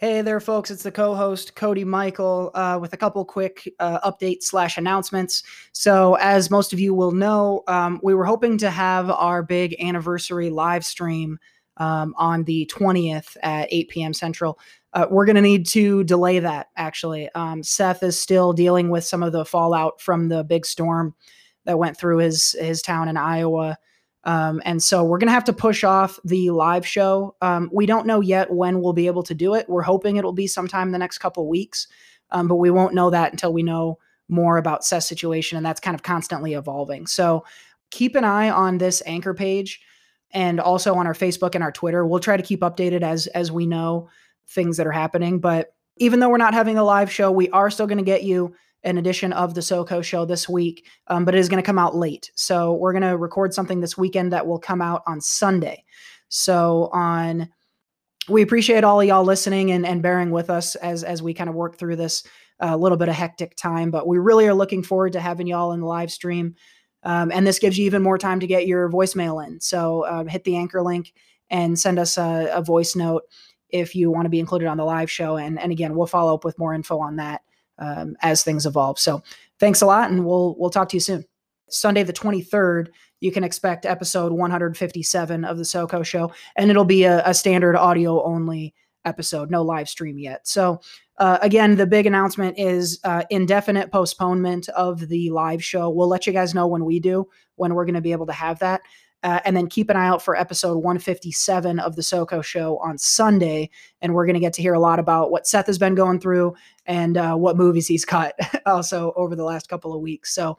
Hey there, folks. It's the co-host Cody Michael uh, with a couple quick uh, updates slash announcements. So, as most of you will know, um, we were hoping to have our big anniversary live stream um, on the 20th at 8 p.m. Central. Uh, we're going to need to delay that. Actually, um, Seth is still dealing with some of the fallout from the big storm that went through his his town in Iowa. Um, and so we're going to have to push off the live show. Um, we don't know yet when we'll be able to do it. We're hoping it'll be sometime the next couple weeks, um, but we won't know that until we know more about Seth's situation, and that's kind of constantly evolving. So keep an eye on this anchor page and also on our Facebook and our Twitter. We'll try to keep updated as as we know things that are happening. But even though we're not having a live show, we are still going to get you an edition of the SoCo show this week, um, but it is going to come out late. So we're going to record something this weekend that will come out on Sunday. So on, we appreciate all of y'all listening and, and bearing with us as as we kind of work through this a uh, little bit of hectic time. But we really are looking forward to having y'all in the live stream. Um, and this gives you even more time to get your voicemail in. So um, hit the anchor link and send us a, a voice note if you want to be included on the live show. And, and again, we'll follow up with more info on that um, as things evolve. So thanks a lot, and we'll we'll talk to you soon. Sunday the 23rd, you can expect episode 157 of the SoCo show, and it'll be a, a standard audio only episode, no live stream yet. So uh, again, the big announcement is uh, indefinite postponement of the live show. We'll let you guys know when we do, when we're going to be able to have that. Uh, and then keep an eye out for episode 157 of the SoCo show on Sunday. And we're going to get to hear a lot about what Seth has been going through and uh, what movies he's cut also over the last couple of weeks. So